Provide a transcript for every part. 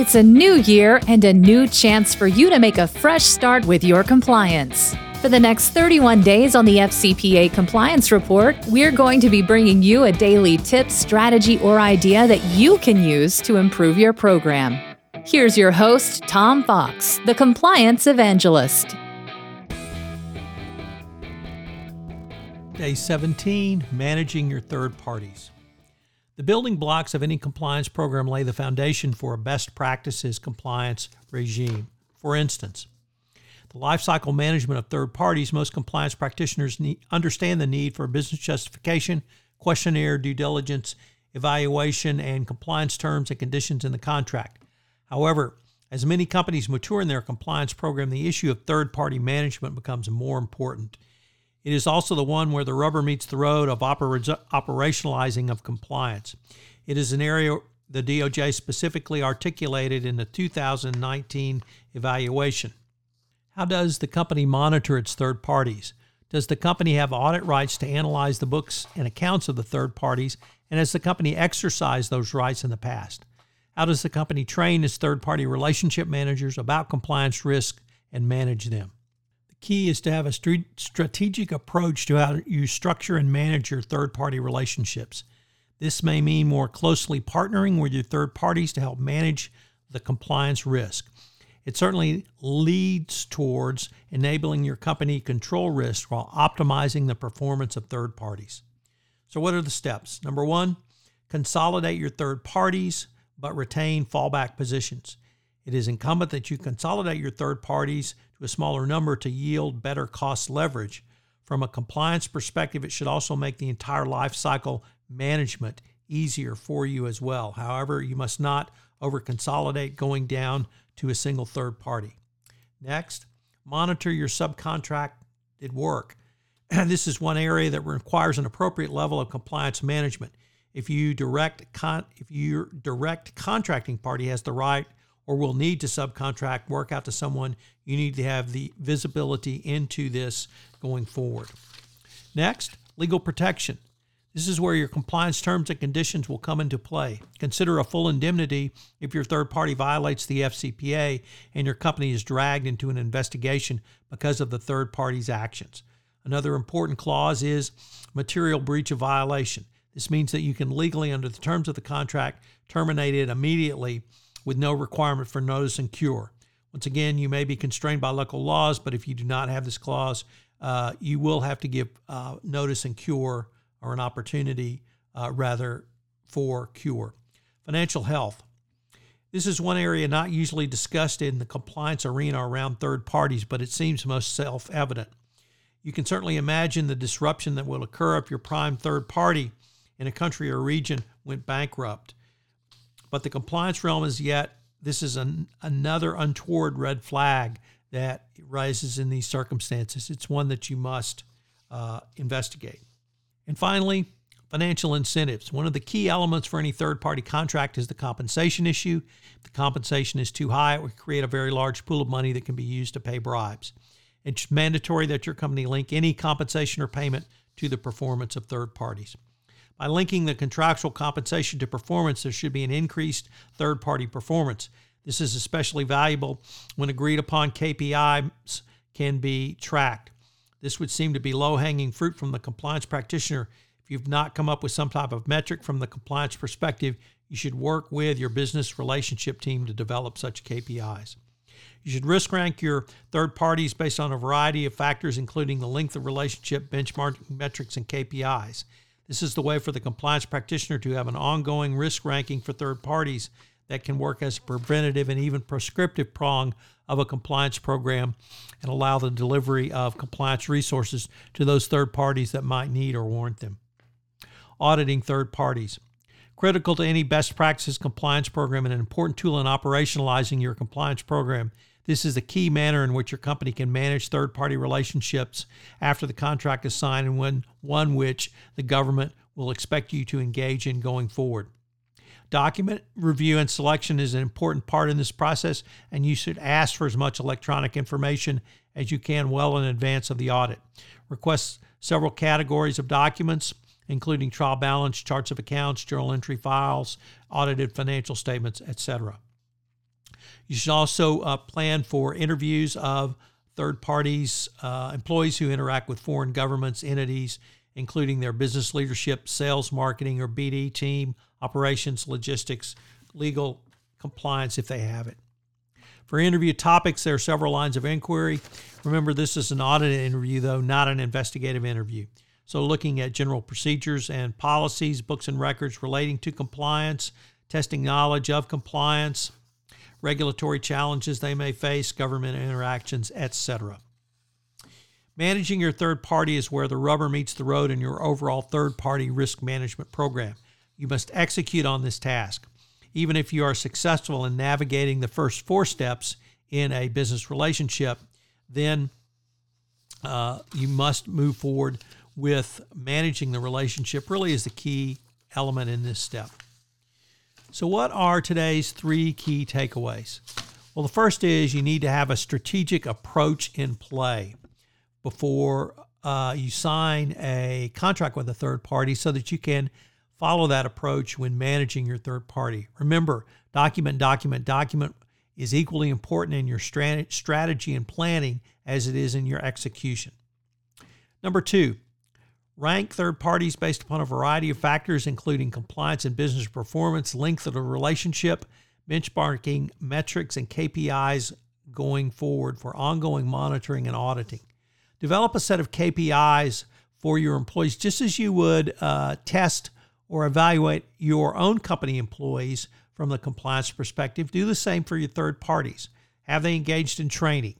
It's a new year and a new chance for you to make a fresh start with your compliance. For the next 31 days on the FCPA Compliance Report, we're going to be bringing you a daily tip, strategy, or idea that you can use to improve your program. Here's your host, Tom Fox, the Compliance Evangelist. Day 17 Managing Your Third Parties. The building blocks of any compliance program lay the foundation for a best practices compliance regime. For instance, the lifecycle management of third parties, most compliance practitioners need, understand the need for business justification, questionnaire, due diligence, evaluation, and compliance terms and conditions in the contract. However, as many companies mature in their compliance program, the issue of third party management becomes more important. It is also the one where the rubber meets the road of operationalizing of compliance. It is an area the DOJ specifically articulated in the 2019 evaluation. How does the company monitor its third parties? Does the company have audit rights to analyze the books and accounts of the third parties? And has the company exercised those rights in the past? How does the company train its third party relationship managers about compliance risk and manage them? Key is to have a strategic approach to how you structure and manage your third party relationships. This may mean more closely partnering with your third parties to help manage the compliance risk. It certainly leads towards enabling your company control risk while optimizing the performance of third parties. So, what are the steps? Number one, consolidate your third parties, but retain fallback positions. It is incumbent that you consolidate your third parties to a smaller number to yield better cost leverage. From a compliance perspective, it should also make the entire life cycle management easier for you as well. However, you must not over consolidate going down to a single third party. Next, monitor your subcontracted work. And this is one area that requires an appropriate level of compliance management. If you direct con- if your direct contracting party has the right or will need to subcontract work out to someone, you need to have the visibility into this going forward. Next, legal protection. This is where your compliance terms and conditions will come into play. Consider a full indemnity if your third party violates the FCPA and your company is dragged into an investigation because of the third party's actions. Another important clause is material breach of violation. This means that you can legally, under the terms of the contract, terminate it immediately with no requirement for notice and cure. Once again, you may be constrained by local laws, but if you do not have this clause, uh, you will have to give uh, notice and cure or an opportunity uh, rather for cure. Financial health. This is one area not usually discussed in the compliance arena around third parties, but it seems most self evident. You can certainly imagine the disruption that will occur if your prime third party in a country or region went bankrupt. But the compliance realm is yet, this is an, another untoward red flag that rises in these circumstances. It's one that you must uh, investigate. And finally, financial incentives. One of the key elements for any third party contract is the compensation issue. If the compensation is too high, it would create a very large pool of money that can be used to pay bribes. It's mandatory that your company link any compensation or payment to the performance of third parties. By linking the contractual compensation to performance, there should be an increased third party performance. This is especially valuable when agreed upon KPIs can be tracked. This would seem to be low hanging fruit from the compliance practitioner. If you've not come up with some type of metric from the compliance perspective, you should work with your business relationship team to develop such KPIs. You should risk rank your third parties based on a variety of factors, including the length of relationship, benchmarking metrics, and KPIs. This is the way for the compliance practitioner to have an ongoing risk ranking for third parties that can work as a preventative and even prescriptive prong of a compliance program and allow the delivery of compliance resources to those third parties that might need or warrant them. Auditing third parties. Critical to any best practices compliance program and an important tool in operationalizing your compliance program. This is the key manner in which your company can manage third party relationships after the contract is signed and when, one which the government will expect you to engage in going forward. Document review and selection is an important part in this process, and you should ask for as much electronic information as you can well in advance of the audit. Request several categories of documents, including trial balance, charts of accounts, journal entry files, audited financial statements, etc. You should also uh, plan for interviews of third parties, uh, employees who interact with foreign governments, entities, including their business leadership, sales, marketing, or BD team, operations, logistics, legal, compliance if they have it. For interview topics, there are several lines of inquiry. Remember, this is an audit interview, though, not an investigative interview. So, looking at general procedures and policies, books and records relating to compliance, testing knowledge of compliance, regulatory challenges they may face, government interactions, etc. Managing your third party is where the rubber meets the road in your overall third party risk management program. You must execute on this task. Even if you are successful in navigating the first four steps in a business relationship, then uh, you must move forward with managing the relationship, really, is the key element in this step. So, what are today's three key takeaways? Well, the first is you need to have a strategic approach in play before uh, you sign a contract with a third party so that you can follow that approach when managing your third party. Remember, document, document, document is equally important in your strategy and planning as it is in your execution. Number two, rank third parties based upon a variety of factors, including compliance and business performance, length of the relationship, benchmarking metrics, and KPIs going forward for ongoing monitoring and auditing. Develop a set of KPIs for your employees, just as you would uh, test or evaluate your own company employees from the compliance perspective. Do the same for your third parties. Have they engaged in training?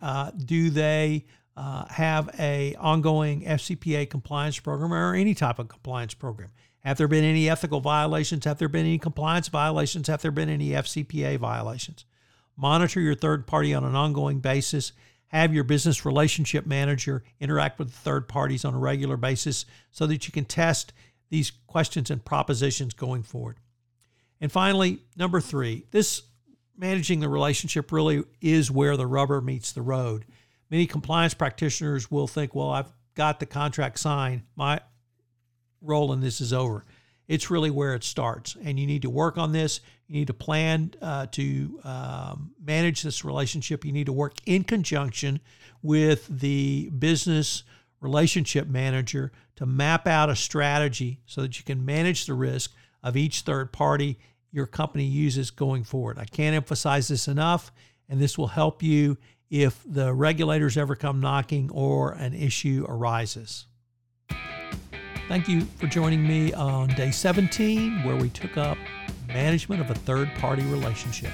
Uh, do they uh, have a ongoing FCPA compliance program or any type of compliance program? Have there been any ethical violations? Have there been any compliance violations? Have there been any FCPA violations? Monitor your third party on an ongoing basis. Have your business relationship manager interact with third parties on a regular basis so that you can test these questions and propositions going forward. And finally, number three, this managing the relationship really is where the rubber meets the road. Many compliance practitioners will think, well, I've got the contract signed. My role in this is over. It's really where it starts. And you need to work on this. You need to plan uh, to um, manage this relationship. You need to work in conjunction with the business relationship manager to map out a strategy so that you can manage the risk of each third party your company uses going forward. I can't emphasize this enough, and this will help you if the regulators ever come knocking or an issue arises. Thank you for joining me on day 17, where we took up management of a third party relationship.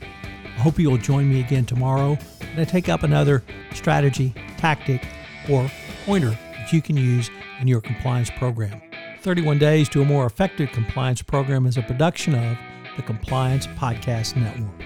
I hope you will join me again tomorrow and I take up another strategy, tactic, or pointer that you can use in your compliance program. 31 Days to a More Effective Compliance Program is a production of the Compliance Podcast Network.